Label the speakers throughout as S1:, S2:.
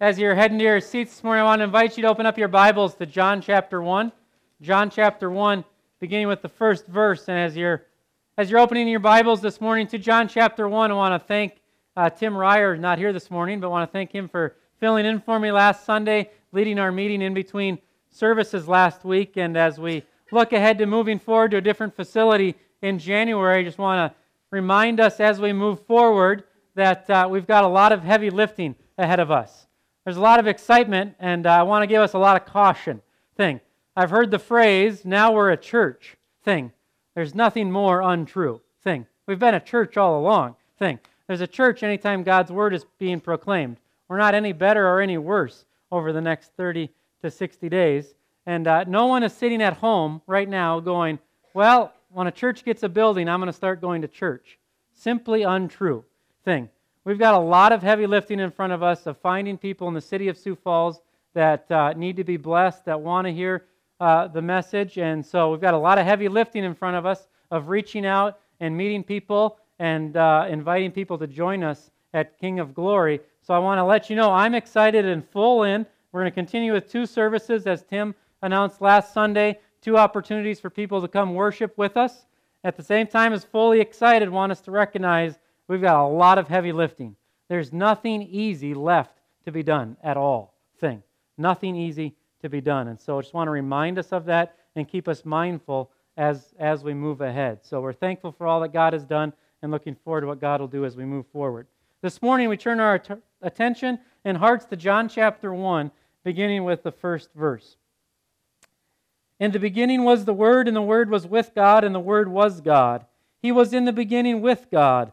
S1: As you're heading to your seats this morning, I want to invite you to open up your Bibles to John chapter 1. John chapter 1, beginning with the first verse. And as you're, as you're opening your Bibles this morning to John chapter 1, I want to thank uh, Tim Ryer, not here this morning, but I want to thank him for filling in for me last Sunday, leading our meeting in between services last week. And as we look ahead to moving forward to a different facility in January, I just want to remind us as we move forward that uh, we've got a lot of heavy lifting ahead of us. There's a lot of excitement, and uh, I want to give us a lot of caution thing. I've heard the phrase, now we're a church thing. There's nothing more untrue thing. We've been a church all along thing. There's a church anytime God's word is being proclaimed. We're not any better or any worse over the next 30 to 60 days. And uh, no one is sitting at home right now going, well, when a church gets a building, I'm going to start going to church. Simply untrue thing. We've got a lot of heavy lifting in front of us of finding people in the city of Sioux Falls that uh, need to be blessed, that want to hear uh, the message. And so we've got a lot of heavy lifting in front of us of reaching out and meeting people and uh, inviting people to join us at King of Glory. So I want to let you know I'm excited and full in. We're going to continue with two services, as Tim announced last Sunday, two opportunities for people to come worship with us. At the same time, as fully excited, want us to recognize We've got a lot of heavy lifting. There's nothing easy left to be done at all. Thing. Nothing easy to be done. And so I just want to remind us of that and keep us mindful as, as we move ahead. So we're thankful for all that God has done and looking forward to what God will do as we move forward. This morning we turn our att- attention and hearts to John chapter 1, beginning with the first verse. In the beginning was the Word, and the Word was with God, and the Word was God. He was in the beginning with God.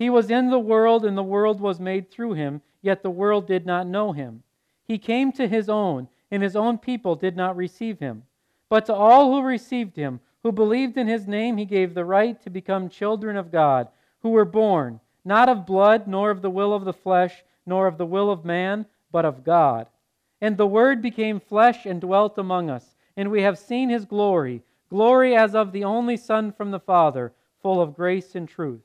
S1: He was in the world, and the world was made through him, yet the world did not know him. He came to his own, and his own people did not receive him. But to all who received him, who believed in his name, he gave the right to become children of God, who were born, not of blood, nor of the will of the flesh, nor of the will of man, but of God. And the Word became flesh and dwelt among us, and we have seen his glory, glory as of the only Son from the Father, full of grace and truth.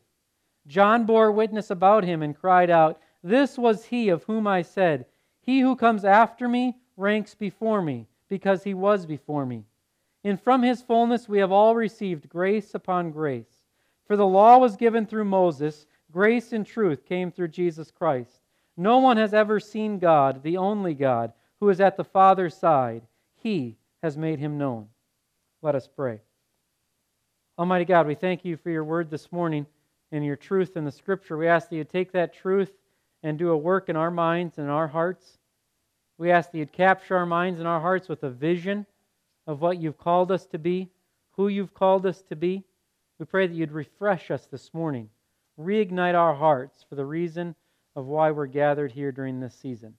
S1: John bore witness about him and cried out, This was he of whom I said, He who comes after me ranks before me, because he was before me. And from his fullness we have all received grace upon grace. For the law was given through Moses, grace and truth came through Jesus Christ. No one has ever seen God, the only God, who is at the Father's side. He has made him known. Let us pray. Almighty God, we thank you for your word this morning and your truth in the Scripture. We ask that you take that truth and do a work in our minds and our hearts. We ask that you'd capture our minds and our hearts with a vision of what you've called us to be, who you've called us to be. We pray that you'd refresh us this morning, reignite our hearts for the reason of why we're gathered here during this season.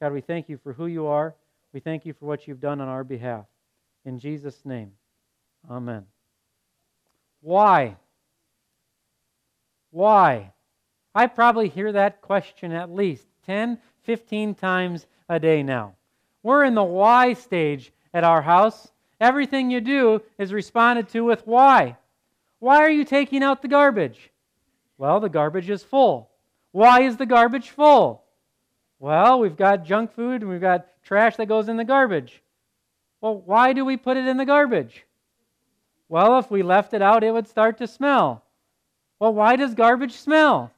S1: God, we thank you for who you are. We thank you for what you've done on our behalf. In Jesus' name, amen. Why? Why? I probably hear that question at least 10, 15 times a day now. We're in the why stage at our house. Everything you do is responded to with why. Why are you taking out the garbage? Well, the garbage is full. Why is the garbage full? Well, we've got junk food and we've got trash that goes in the garbage. Well, why do we put it in the garbage? Well, if we left it out, it would start to smell. Well, why does garbage smell?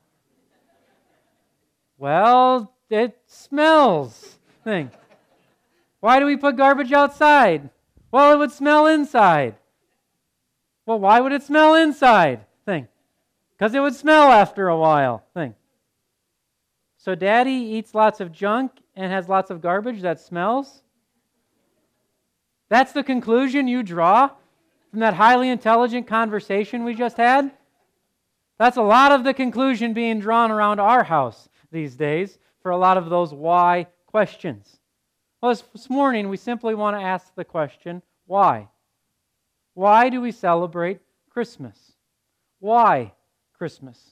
S1: Well, it smells. Thing. Why do we put garbage outside? Well, it would smell inside. Well, why would it smell inside? Thing. Because it would smell after a while. Thing. So daddy eats lots of junk and has lots of garbage that smells? That's the conclusion you draw from that highly intelligent conversation we just had? That's a lot of the conclusion being drawn around our house these days for a lot of those why questions. Well, this, morning we simply want to ask the question why? Why do we celebrate Christmas? Why Christmas?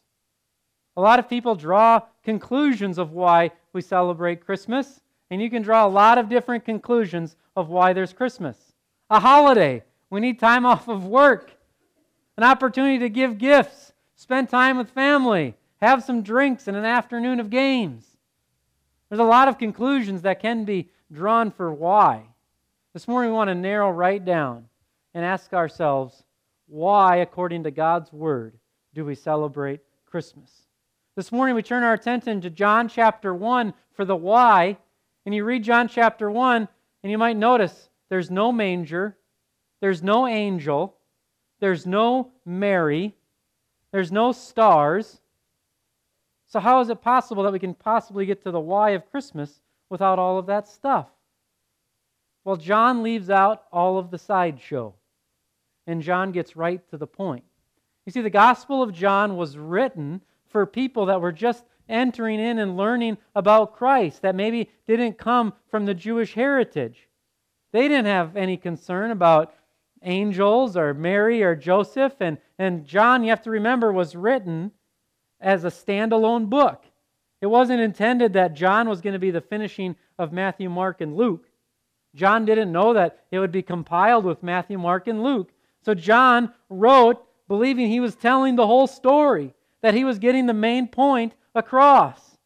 S1: A lot of people draw conclusions of why we celebrate Christmas, and you can draw a lot of different conclusions of why there's Christmas. A holiday, we need time off of work, an opportunity to give gifts, spend time with family, have some drinks, and an afternoon of games. There's a lot of conclusions that can be drawn for why. This morning we want to narrow right down and ask ourselves, why, according to God's Word, do we celebrate Christmas? This morning we turn our attention to John chapter 1 for the why. And you read John chapter 1, and you might notice there's no manger, there's no angel, there's no Mary, there's no stars. So, how is it possible that we can possibly get to the why of Christmas without all of that stuff? Well, John leaves out all of the sideshow, and John gets right to the point. You see, the Gospel of John was written for people that were just entering in and learning about Christ, that maybe didn't come from the Jewish heritage. They didn't have any concern about angels or Mary or Joseph. And, and John, you have to remember, was written as a standalone book. It wasn't intended that John was going to be the finishing of Matthew, Mark, and Luke. John didn't know that it would be compiled with Matthew, Mark, and Luke. So John wrote believing he was telling the whole story, that he was getting the main point across.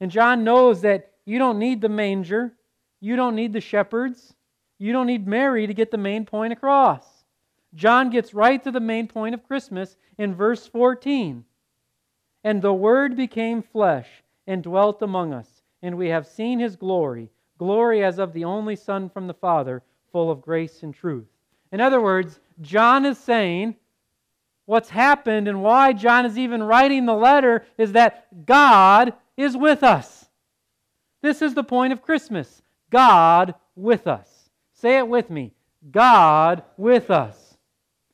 S1: And John knows that you don't need the manger, you don't need the shepherds, you don't need Mary to get the main point across. John gets right to the main point of Christmas in verse 14. And the Word became flesh and dwelt among us, and we have seen his glory, glory as of the only Son from the Father, full of grace and truth. In other words, John is saying what's happened and why John is even writing the letter is that God is with us. This is the point of Christmas God with us. Say it with me God with us.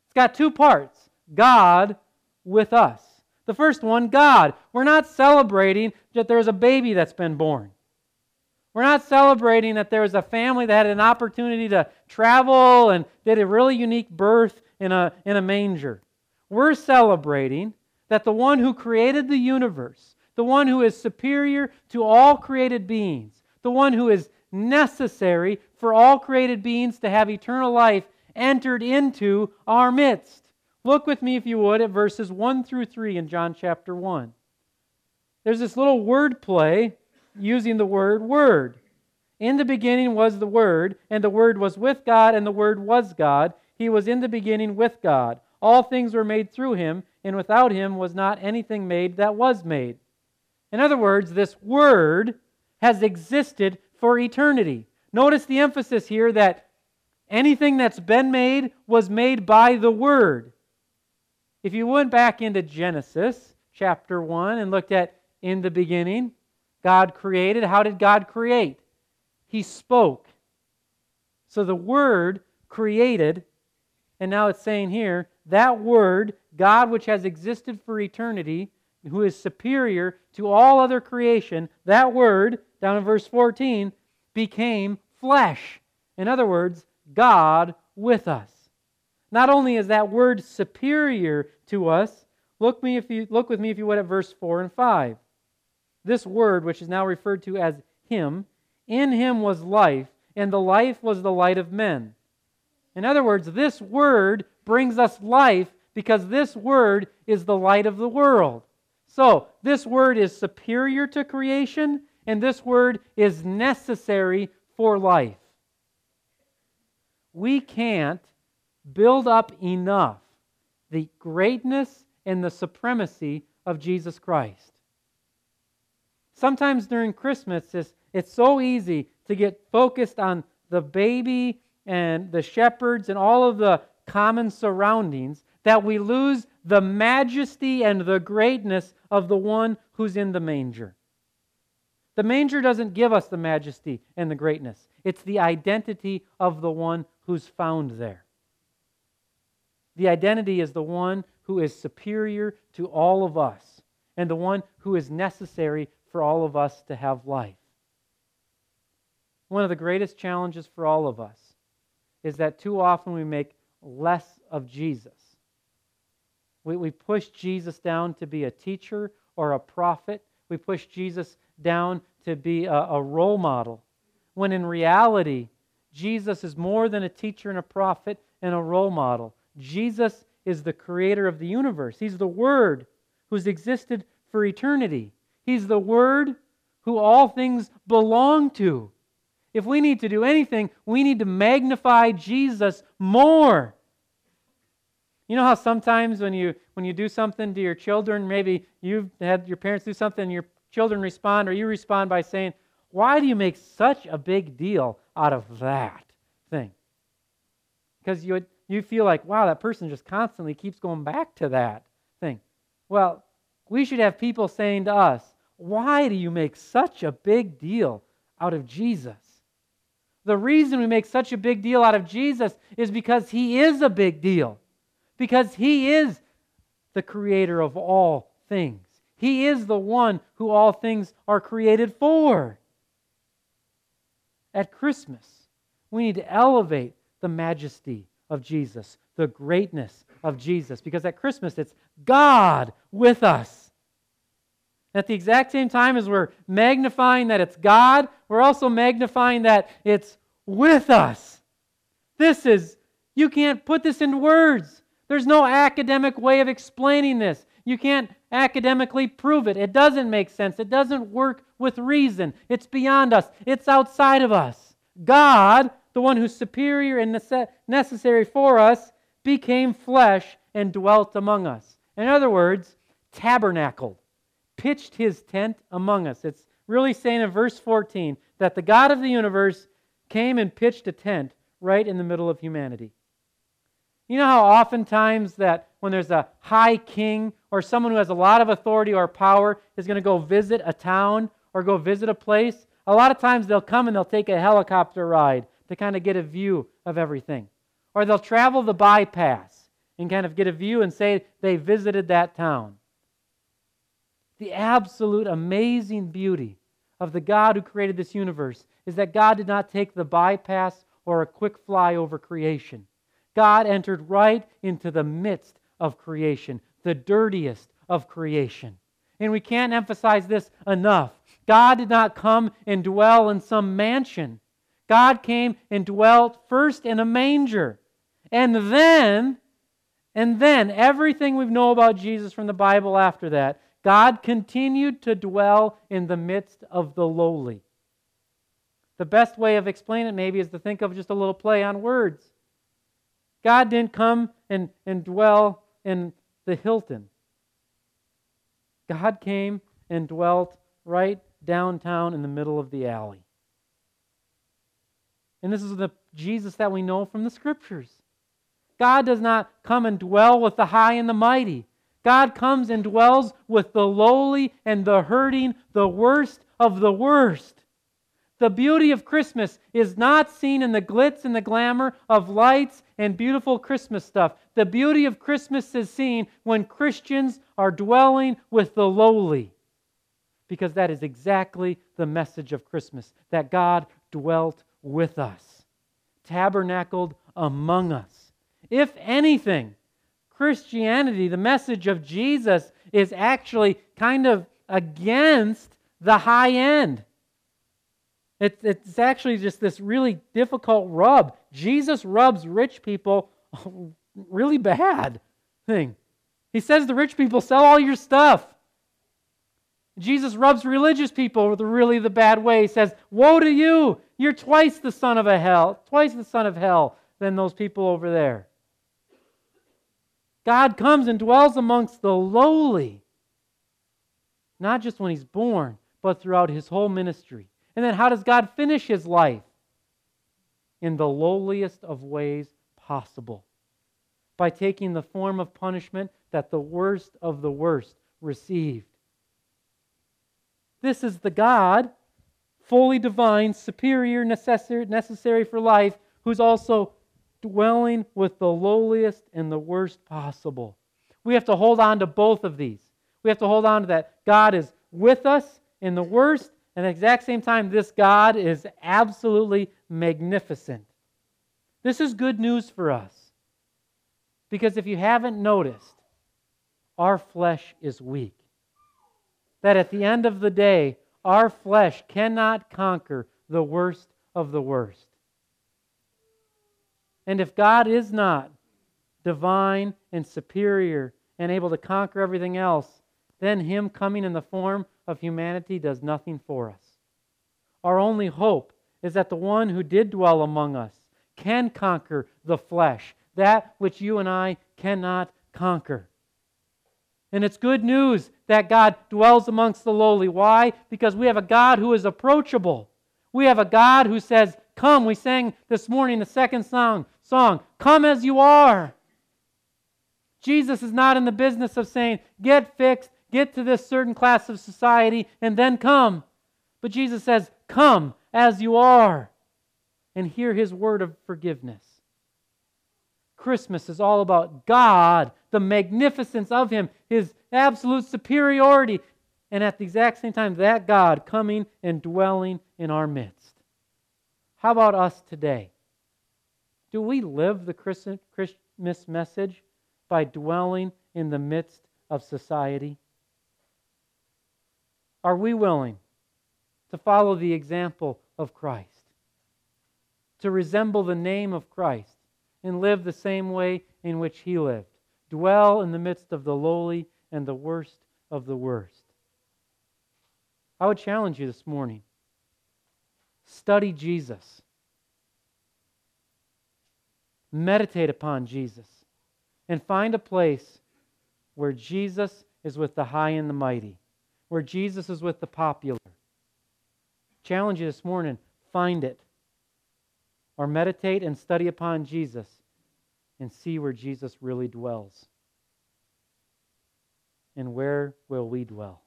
S1: It's got two parts God with us. The first one, God. We're not celebrating that there's a baby that's been born. We're not celebrating that there was a family that had an opportunity to travel and did a really unique birth in a, in a manger. We're celebrating that the one who created the universe, the one who is superior to all created beings, the one who is necessary for all created beings to have eternal life, entered into our midst. Look with me, if you would, at verses 1 through 3 in John chapter 1. There's this little word play using the word word. In the beginning was the Word, and the Word was with God, and the Word was God. He was in the beginning with God. All things were made through him, and without him was not anything made that was made. In other words, this Word has existed for eternity. Notice the emphasis here that anything that's been made was made by the Word. If you went back into Genesis chapter 1 and looked at in the beginning, God created. How did God create? He spoke. So the Word created, and now it's saying here, that Word, God which has existed for eternity, who is superior to all other creation, that Word, down in verse 14, became flesh. In other words, God with us. Not only is that word superior to us, look, me if you, look with me if you would at verse 4 and 5. This word, which is now referred to as Him, in Him was life, and the life was the light of men. In other words, this word brings us life because this word is the light of the world. So, this word is superior to creation, and this word is necessary for life. We can't build up enough the greatness and the supremacy of Jesus Christ. Sometimes during Christmas, it's, it's so easy to get focused on the baby and the shepherds and all of the common surroundings that we lose the majesty and the greatness of the one who's in the manger. The manger doesn't give us the majesty and the greatness, it's the identity of the one who's found there. The identity is the one who is superior to all of us and the one who is necessary for all of us to have life. one of the greatest challenges for all of us is that too often we make less of Jesus. We, we push Jesus down to be a teacher or a prophet. We push Jesus down to be a, a role model. When in reality, Jesus is more than a teacher and a prophet and a role model. Jesus is the creator of the universe. He's the Word who's existed for eternity. He's the Word who all things belong to. If we need to do anything, we need to magnify Jesus more. You know how sometimes when you when you do something to your children, maybe you've had your parents do something your children respond or you respond by saying, "Why do you make such a big deal out of that thing?" Because you you feel like, "Wow, that person just constantly keeps going back to that thing." Well, we should have people saying to us, "Why do you make such a big deal out of Jesus?" The reason we make such a big deal out of Jesus is because he is a big deal. Because he is the creator of all things. He is the one who all things are created for. At Christmas, we need to elevate the majesty of Jesus, the greatness of Jesus, because at Christmas it's God with us. At the exact same time as we're magnifying that it's God, we're also magnifying that it's with us. This is, you can't put this into words. There's no academic way of explaining this. You can't academically prove it. It doesn't make sense. It doesn't work with reason. It's beyond us, it's outside of us. God, the one who's superior and necessary for us, became flesh and dwelt among us. In other words, tabernacled, pitched his tent among us. It's really saying in verse 14 that the God of the universe came and pitched a tent right in the middle of humanity. You know how oftentimes that when there's a high king or someone who has a lot of authority or power is going to go visit a town or go visit a place, a lot of times they'll come and they'll take a helicopter ride to kind of get a view of everything. Or they'll travel the bypass and kind of get a view and say they visited that town. The absolute amazing beauty of the God who created this universe is that God did not take the bypass or a quick fly over creation. God entered right into the midst of creation, the dirtiest of creation. And we can't emphasize this enough. God did not come and dwell in some mansion. God came and dwelt first in a manger. And then, and then, everything we know about Jesus from the Bible after that, God continued to dwell in the midst of the lowly. The best way of explaining it maybe is to think of just a little play on words. God didn't come and, and dwell in the Hilton. God came and dwelt right downtown in the middle of the alley. And this is the Jesus that we know from the scriptures. God does not come and dwell with the high and the mighty. God comes and dwells with the lowly and the hurting, the worst of the worst. The beauty of Christmas is not seen in the glitz and the glamour of lights and beautiful Christmas stuff. The beauty of Christmas is seen when Christians are dwelling with the lowly. Because that is exactly the message of Christmas that God dwelt with us, tabernacled among us. If anything, Christianity, the message of Jesus, is actually kind of against the high end. It's, it's actually just this really difficult rub. Jesus rubs rich people really bad thing. He says to rich people, sell all your stuff. Jesus rubs religious people with really the bad way. He says, Woe to you! You're twice the son of a hell, twice the son of hell than those people over there. God comes and dwells amongst the lowly, not just when he's born, but throughout his whole ministry. And then how does God finish his life? In the lowliest of ways possible. By taking the form of punishment that the worst of the worst received. This is the God, fully divine, superior, necessary, for life, who's also dwelling with the lowliest and the worst possible. We have to hold on to both of these. We have to hold on to that God is with us in the worst at the exact same time, this God is absolutely magnificent. This is good news for us. Because if you haven't noticed, our flesh is weak. That at the end of the day, our flesh cannot conquer the worst of the worst. And if God is not divine and superior and able to conquer everything else, then Him coming in the form of humanity does nothing for us. Our only hope is that the one who did dwell among us can conquer the flesh, that which you and I cannot conquer. And it's good news that God dwells amongst the lowly. Why? Because we have a God who is approachable. We have a God who says, Come. We sang this morning the second song, song Come as you are. Jesus is not in the business of saying, Get fixed, get to this certain class of society, and then come. But Jesus says, Come as you are and hear his word of forgiveness. Christmas is all about God, the magnificence of him, his absolute superiority, and at the exact same time, that God coming and dwelling in our midst. How about us today? Do we live the Christmas message by dwelling in the midst of society? Are we willing to follow the example of Christ? To resemble the name of Christ and live the same way in which he lived? Dwell in the midst of the lowly and the worst of the worst. I would challenge you this morning study Jesus, meditate upon Jesus, and find a place where Jesus is with the high and the mighty where Jesus is with the popular. Challenge you this morning find it. Or meditate and study upon Jesus and see where Jesus really dwells. And where will we dwell?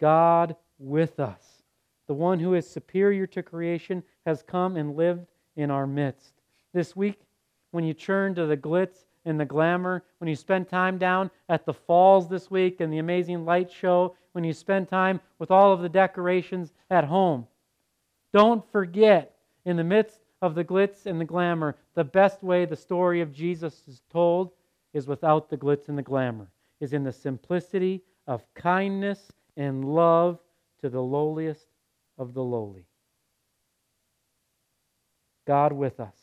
S1: God with us, the one who is superior to creation, has come and lived in our midst. This week, when you turn to the glitz and the glamour, when you spend time down at the falls this week and the amazing light show, when you spend time with all of the decorations at home. Don't forget, in the midst of the glitz and the glamour, the best way the story of Jesus is told is without the glitz and the glamour, is in the simplicity of kindness and love to the lowliest of the lowly. God with us.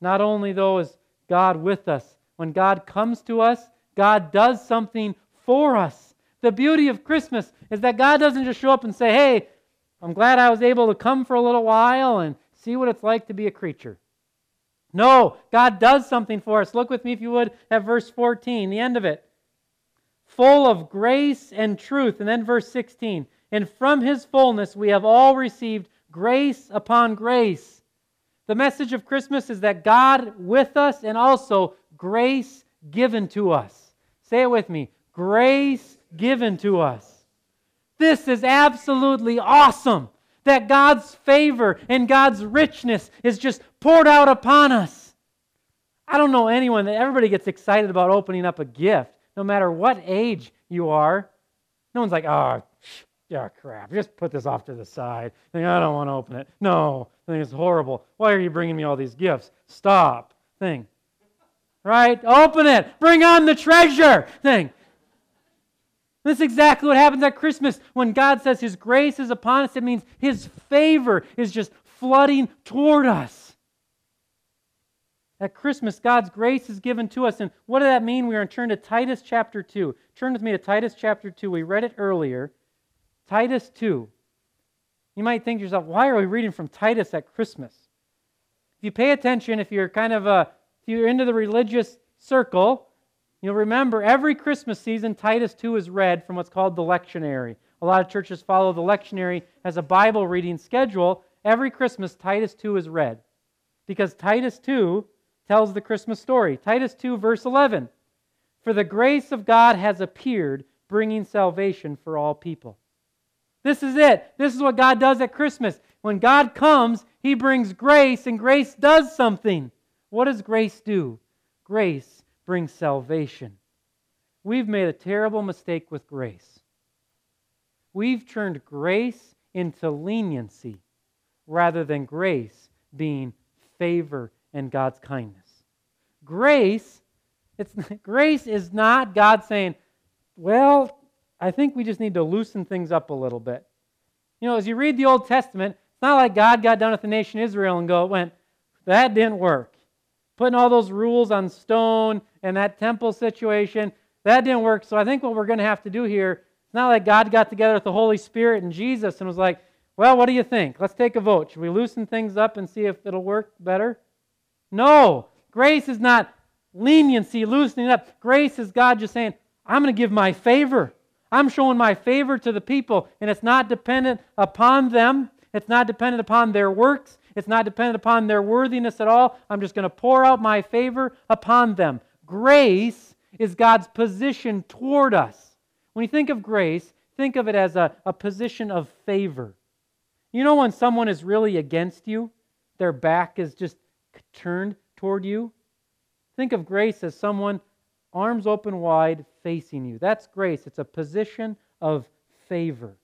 S1: Not only, though, is God with us. When God comes to us, God does something for us. The beauty of Christmas is that God doesn't just show up and say, Hey, I'm glad I was able to come for a little while and see what it's like to be a creature. No, God does something for us. Look with me, if you would, at verse 14, the end of it. Full of grace and truth. And then verse 16. And from his fullness we have all received grace upon grace. The message of Christmas is that God with us and also grace given to us. Say it with me grace given to us. This is absolutely awesome that God's favor and God's richness is just poured out upon us. I don't know anyone that everybody gets excited about opening up a gift, no matter what age you are. No one's like, oh, yeah, crap, just put this off to the side. Think, I don't want to open it. No, think it's horrible. Why are you bringing me all these gifts? Stop. Thing. Right? Open it. Bring on the treasure. Thing. This is exactly what happens at Christmas. When God says His grace is upon us, it means His favor is just flooding toward us. At Christmas, God's grace is given to us. And what does that mean? We are to turn to Titus chapter 2. Turn with me to Titus chapter 2. We read it earlier. Titus 2. You might think to yourself, why are we reading from Titus at Christmas? If you pay attention, if you're kind of a, if you're into the religious circle, you'll remember every Christmas season, Titus 2 is read from what's called the lectionary. A lot of churches follow the lectionary as a Bible reading schedule. Every Christmas, Titus 2 is read because Titus 2 tells the Christmas story. Titus 2, verse 11 For the grace of God has appeared, bringing salvation for all people. This is it. This is what God does at Christmas. When God comes, He brings grace, and grace does something. What does grace do? Grace brings salvation. We've made a terrible mistake with grace. we've turned grace into leniency rather than grace being favor and God's kindness. Grace, it's grace is not God saying, "Well, I think we just need to loosen things up a little bit." You know, as you read the Old Testament, it's not like God got done with the nation Israel and go went, "That didn't work." Putting all those rules on stone and that temple situation, that didn't work. So I think what we're going to have to do here, it's not like God got together with the Holy Spirit and Jesus and was like, well, what do you think? Let's take a vote. Should we loosen things up and see if it'll work better? No. Grace is not leniency, loosening up. Grace is God just saying, I'm going to give my favor. I'm showing my favor to the people, and it's not dependent upon them. It's not dependent upon their works. It's not dependent upon their worthiness at all. I'm just going to pour out my favor upon them. Grace is God's position toward us. When you think of grace, think of it as a, a position of favor. You know when someone is really against you, their back is just turned toward you? Think of grace as someone arms open wide facing you. That's grace. It's a position of favor.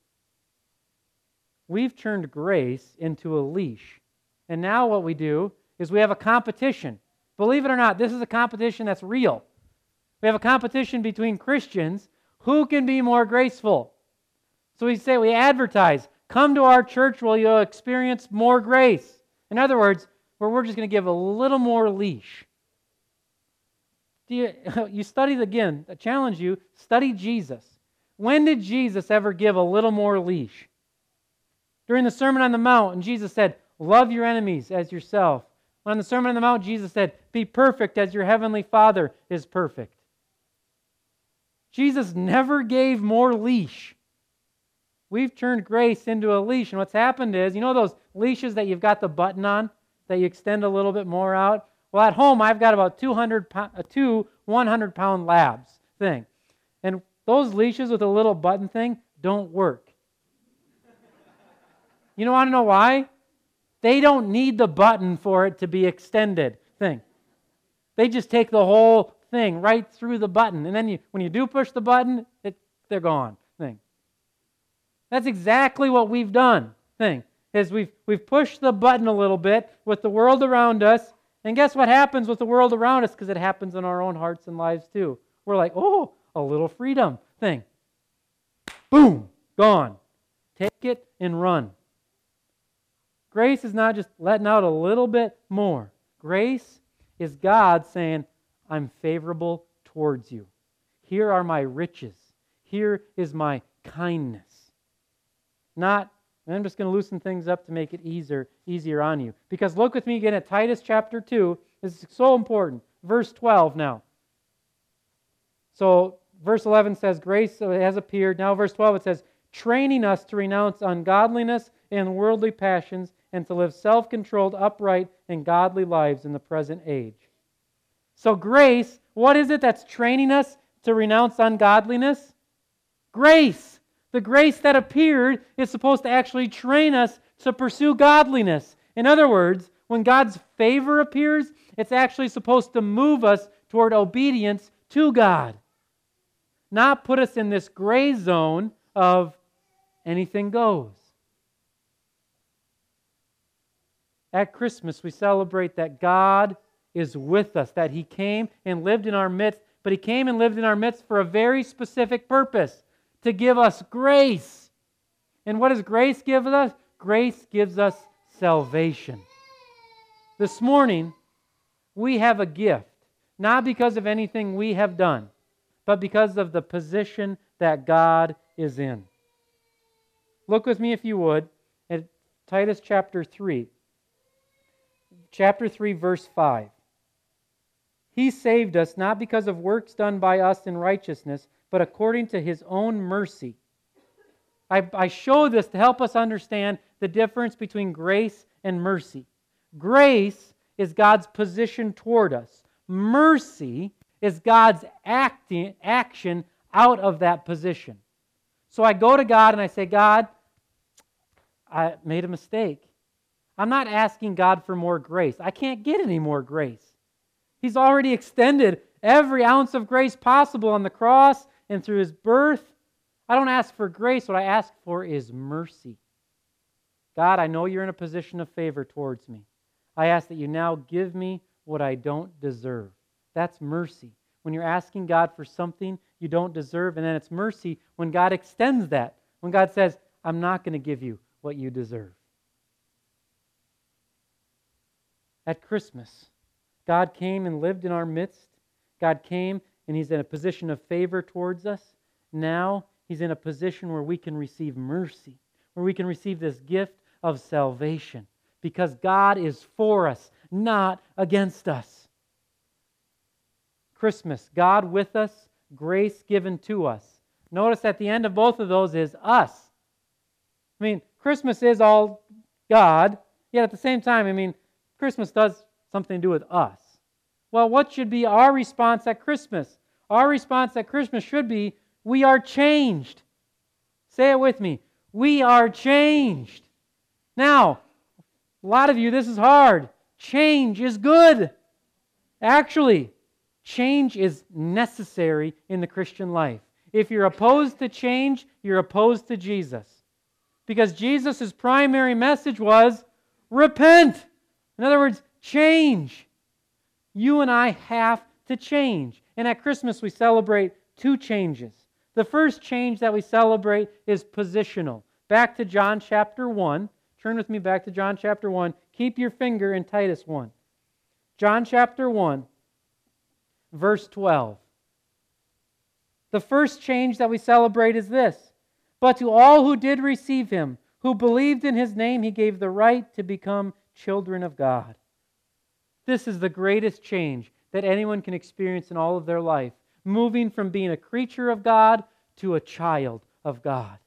S1: We've turned grace into a leash. And now what we do is we have a competition. Believe it or not, this is a competition that's real. We have a competition between Christians who can be more graceful. So we say, we advertise, come to our church where you'll experience more grace. In other words, where we're just going to give a little more leash. Do you, you study again, I challenge you, study Jesus. When did Jesus ever give a little more leash? During the Sermon on the Mount, and Jesus said, Love your enemies as yourself. On the Sermon on the Mount, Jesus said, Be perfect as your heavenly Father is perfect. Jesus never gave more leash. We've turned grace into a leash. And what's happened is, you know those leashes that you've got the button on that you extend a little bit more out? Well, at home, I've got about 200 pound, uh, two 100 pound labs thing. And those leashes with a little button thing don't work. you want to know why? They don't need the button for it to be extended thing. They just take the whole thing right through the button. And then you, when you do push the button, it, they're gone thing. That's exactly what we've done thing. Is we've, we've pushed the button a little bit with the world around us. And guess what happens with the world around us? Because it happens in our own hearts and lives too. We're like, oh, a little freedom thing. Boom, gone. Take it and run. Grace is not just letting out a little bit more. Grace is God saying, I'm favorable towards you. Here are my riches. Here is my kindness. Not, I'm just going to loosen things up to make it easier, easier on you. Because look with me again at Titus chapter 2. This is so important. Verse 12 now. So, verse 11 says, Grace has appeared. Now, verse 12 it says, training us to renounce ungodliness and worldly passions and to live self controlled, upright, and godly lives in the present age. So, grace, what is it that's training us to renounce ungodliness? Grace. The grace that appeared is supposed to actually train us to pursue godliness. In other words, when God's favor appears, it's actually supposed to move us toward obedience to God, not put us in this gray zone of anything goes. At Christmas, we celebrate that God is with us, that He came and lived in our midst, but He came and lived in our midst for a very specific purpose to give us grace. And what does grace give us? Grace gives us salvation. This morning, we have a gift, not because of anything we have done, but because of the position that God is in. Look with me, if you would, at Titus chapter 3 chapter 3, verse 5. He saved us not because of works done by us in righteousness, but according to his own mercy. I, I show this to help us understand the difference between grace and mercy. Grace is God's position toward us, mercy is God's acting, action out of that position. So I go to God and I say, God, I made a mistake. I'm not asking God for more grace. I can't get any more grace. He's already extended every ounce of grace possible on the cross and through his birth. I don't ask for grace. What I ask for is mercy. God, I know you're in a position of favor towards me. I ask that you now give me what I don't deserve. That's mercy. When you're asking God for something you don't deserve, and then it's mercy when God extends that. When God says, I'm not going to give you what you deserve. At Christmas, God came and lived in our midst. God came and He's in a position of favor towards us. Now He's in a position where we can receive mercy, where we can receive this gift of salvation because God is for us, not against us. Christmas, God with us, grace given to us. Notice at the end of both of those is us. I mean, Christmas is all God, yet at the same time, I mean, Christmas does something to do with us. Well, what should be our response at Christmas? Our response at Christmas should be we are changed. Say it with me. We are changed. Now, a lot of you, this is hard. Change is good. Actually, change is necessary in the Christian life. If you're opposed to change, you're opposed to Jesus. Because Jesus' primary message was repent. In other words, change. You and I have to change. And at Christmas, we celebrate two changes. The first change that we celebrate is positional. Back to John chapter 1. Turn with me back to John chapter 1. Keep your finger in Titus 1. John chapter 1, verse 12. The first change that we celebrate is this But to all who did receive him, who believed in his name, he gave the right to become children of God. This is the greatest change that anyone can experience in all of their life, moving from being a creature of God to a child of God.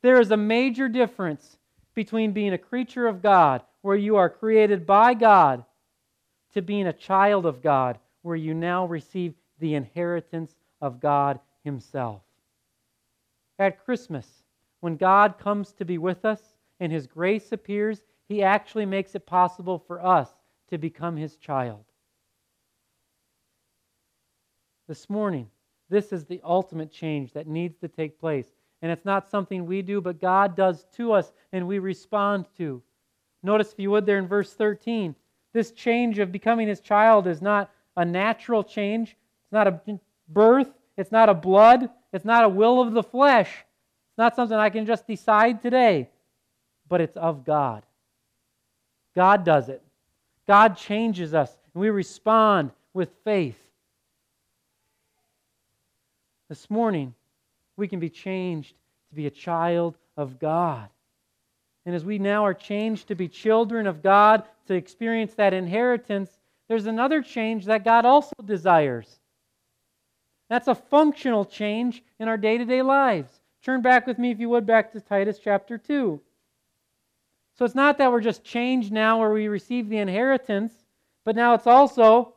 S1: There is a major difference between being a creature of God, where you are created by God, to being a child of God, where you now receive the inheritance of God Himself. At Christmas, when God comes to be with us and His grace appears, He actually makes it possible for us to become His child. This morning, this is the ultimate change that needs to take place and it's not something we do, but God does to us and we respond to. Notice, if you would, there in verse 13, this change of becoming his child is not a natural change. It's not a birth. It's not a blood. It's not a will of the flesh. It's not something I can just decide today, but it's of God. God does it. God changes us, and we respond with faith. This morning, we can be changed to be a child of God. And as we now are changed to be children of God, to experience that inheritance, there's another change that God also desires. That's a functional change in our day to day lives. Turn back with me, if you would, back to Titus chapter 2. So it's not that we're just changed now where we receive the inheritance, but now it's also,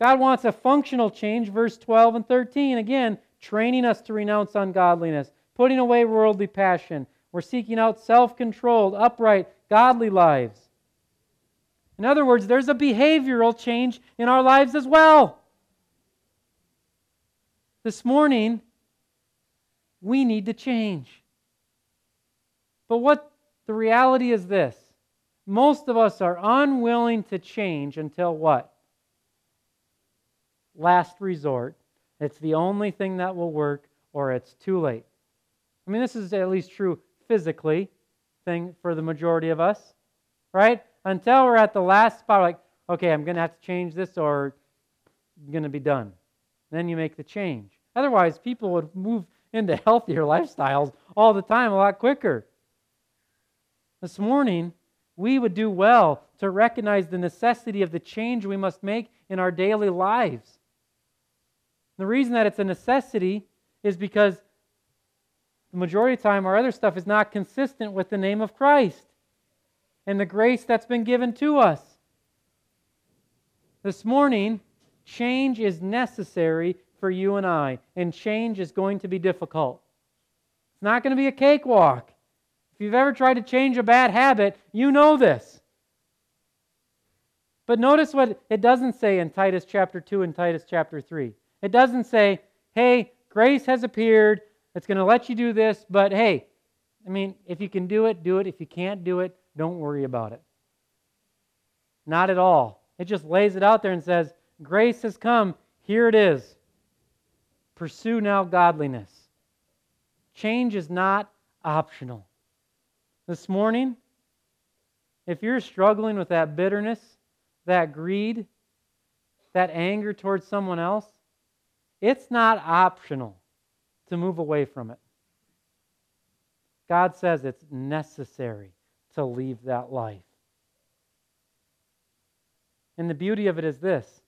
S1: God wants a functional change, verse 12 and 13. Again, training us to renounce ungodliness, putting away worldly passion. We're seeking out self controlled, upright, godly lives. In other words, there's a behavioral change in our lives as well. This morning, we need to change. But what the reality is this most of us are unwilling to change until what? Last resort. It's the only thing that will work, or it's too late. I mean, this is at least true physically thing for the majority of us, right? Until we're at the last spot, like, okay, I'm going to have to change this or I'm going to be done. Then you make the change. Otherwise, people would move into healthier lifestyles all the time a lot quicker. This morning, we would do well to recognize the necessity of the change we must make in our daily lives. The reason that it's a necessity is because the majority of the time our other stuff is not consistent with the name of Christ and the grace that's been given to us. This morning, change is necessary for you and I, and change is going to be difficult. It's not going to be a cakewalk. If you've ever tried to change a bad habit, you know this. But notice what it doesn't say in Titus chapter 2 and Titus chapter 3. It doesn't say, hey, grace has appeared. It's going to let you do this, but hey, I mean, if you can do it, do it. If you can't do it, don't worry about it. Not at all. It just lays it out there and says, Grace has come. Here it is. Pursue now godliness. Change is not optional. This morning, if you're struggling with that bitterness, that greed, that anger towards someone else, it's not optional to move away from it. God says it's necessary to leave that life. And the beauty of it is this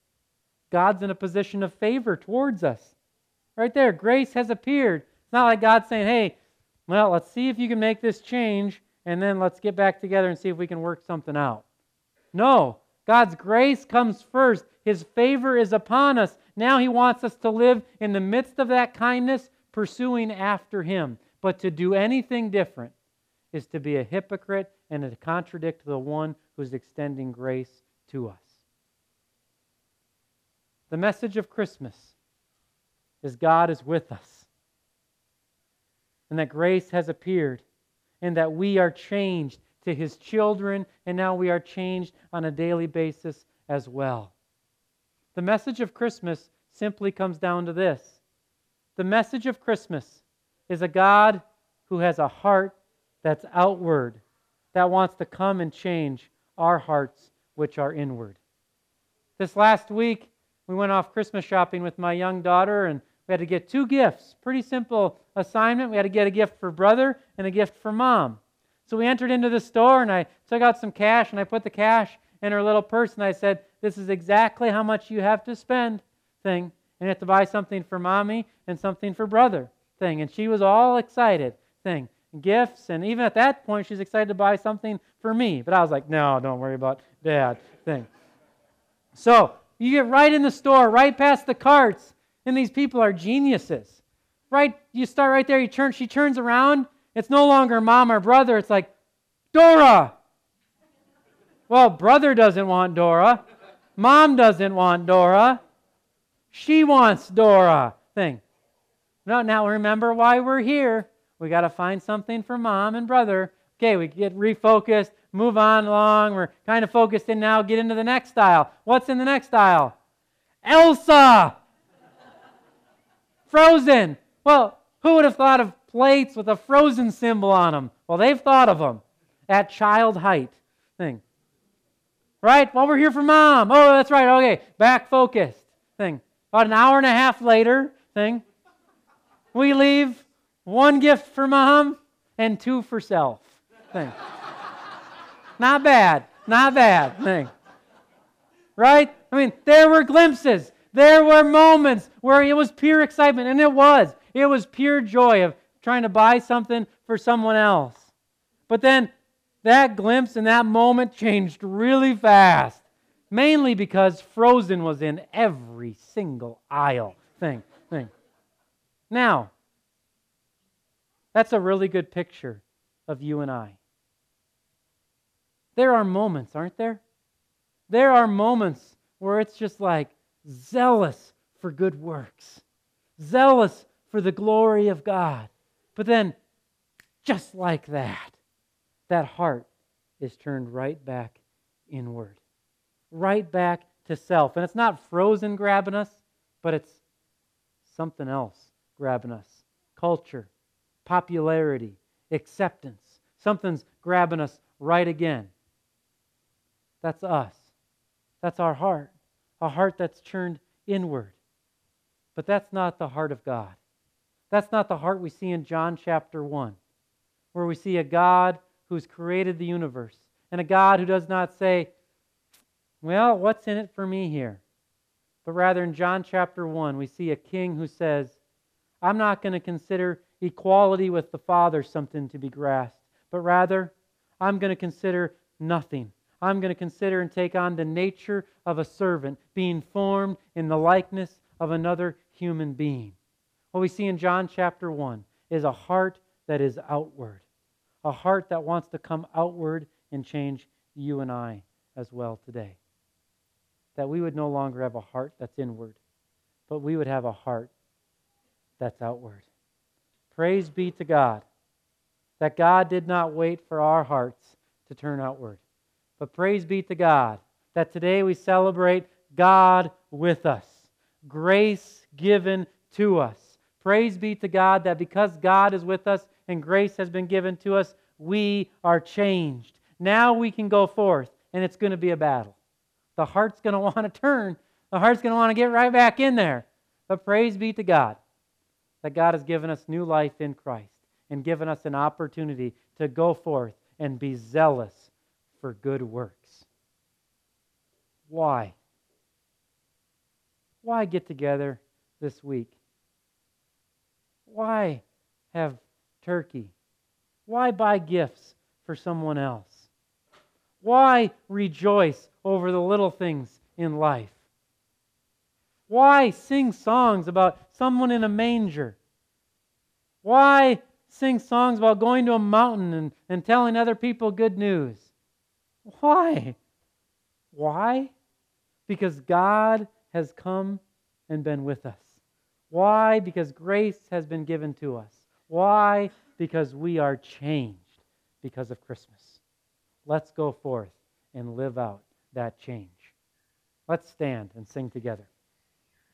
S1: God's in a position of favor towards us. Right there, grace has appeared. It's not like God saying, hey, well, let's see if you can make this change, and then let's get back together and see if we can work something out. No, God's grace comes first. His favor is upon us. Now He wants us to live in the midst of that kindness, pursuing after Him. But to do anything different is to be a hypocrite and to contradict the one who's extending grace to us. The message of Christmas is God is with us, and that grace has appeared, and that we are changed to His children, and now we are changed on a daily basis as well. The message of Christmas simply comes down to this the message of Christmas is a God who has a heart that's outward, that wants to come and change our hearts, which are inward. This last week, we went off Christmas shopping with my young daughter, and we had to get two gifts. Pretty simple assignment. We had to get a gift for brother and a gift for mom. So we entered into the store, and I took out some cash, and I put the cash in her little purse, and I said, This is exactly how much you have to spend, thing. And you have to buy something for mommy and something for brother, thing. And she was all excited, thing. Gifts, and even at that point, she's excited to buy something for me. But I was like, No, don't worry about dad, thing. So you get right in the store, right past the carts, and these people are geniuses. Right, you start right there, you turn, she turns around, it's no longer mom or brother, it's like, Dora, well, brother doesn't want Dora. Mom doesn't want Dora. She wants Dora. Thing. No, now remember why we're here. We got to find something for mom and brother. Okay, we get refocused, move on along. We're kind of focused in now, get into the next aisle. What's in the next aisle? Elsa! Frozen. Well, who would have thought of plates with a frozen symbol on them? Well, they've thought of them at child height thing right? Well, we're here for mom. Oh, that's right. Okay, back focused thing. About an hour and a half later, thing. We leave one gift for mom and two for self. Thing. not bad. Not bad. Thing. Right? I mean, there were glimpses. There were moments where it was pure excitement, and it was. It was pure joy of trying to buy something for someone else. But then that glimpse and that moment changed really fast. Mainly because Frozen was in every single aisle thing. thing. Now, that's a really good picture of you and I. There are moments, aren't there? There are moments where it's just like zealous for good works, zealous for the glory of God. But then, just like that, that heart is turned right back inward, right back to self. And it's not frozen grabbing us, but it's something else grabbing us culture, popularity, acceptance. Something's grabbing us right again. That's us. That's our heart, a heart that's turned inward. But that's not the heart of God. That's not the heart we see in John chapter 1, where we see a God who's created the universe, and a God who does not say, Well, what's in it for me here? But rather, in John chapter 1, we see a king who says, I'm not going to consider equality with the Father something to be grasped, but rather, I'm going to consider nothing. I'm going to consider and take on the nature of a servant, being formed in the likeness of another human being. What we see in John chapter 1 is a heart that is outward a heart that wants to come outward and change you and I as well today. That we would no longer have a heart that's inward, but we would have a heart that's outward. Praise be to God that God did not wait for our hearts to turn outward. But praise be to God that today we celebrate God with us, grace given to us. Praise be to God that because God is with us and grace has been given to us, we are changed. Now we can go forth, and it's going to be a battle. The heart's going to want to turn, the heart's going to want to get right back in there. But praise be to God that God has given us new life in Christ and given us an opportunity to go forth and be zealous for good works. Why? Why get together this week? Why have turkey? Why buy gifts for someone else? Why rejoice over the little things in life? Why sing songs about someone in a manger? Why sing songs about going to a mountain and, and telling other people good news? Why? Why? Because God has come and been with us. Why? Because grace has been given to us. Why? Because we are changed because of Christmas. Let's go forth and live out that change. Let's stand and sing together.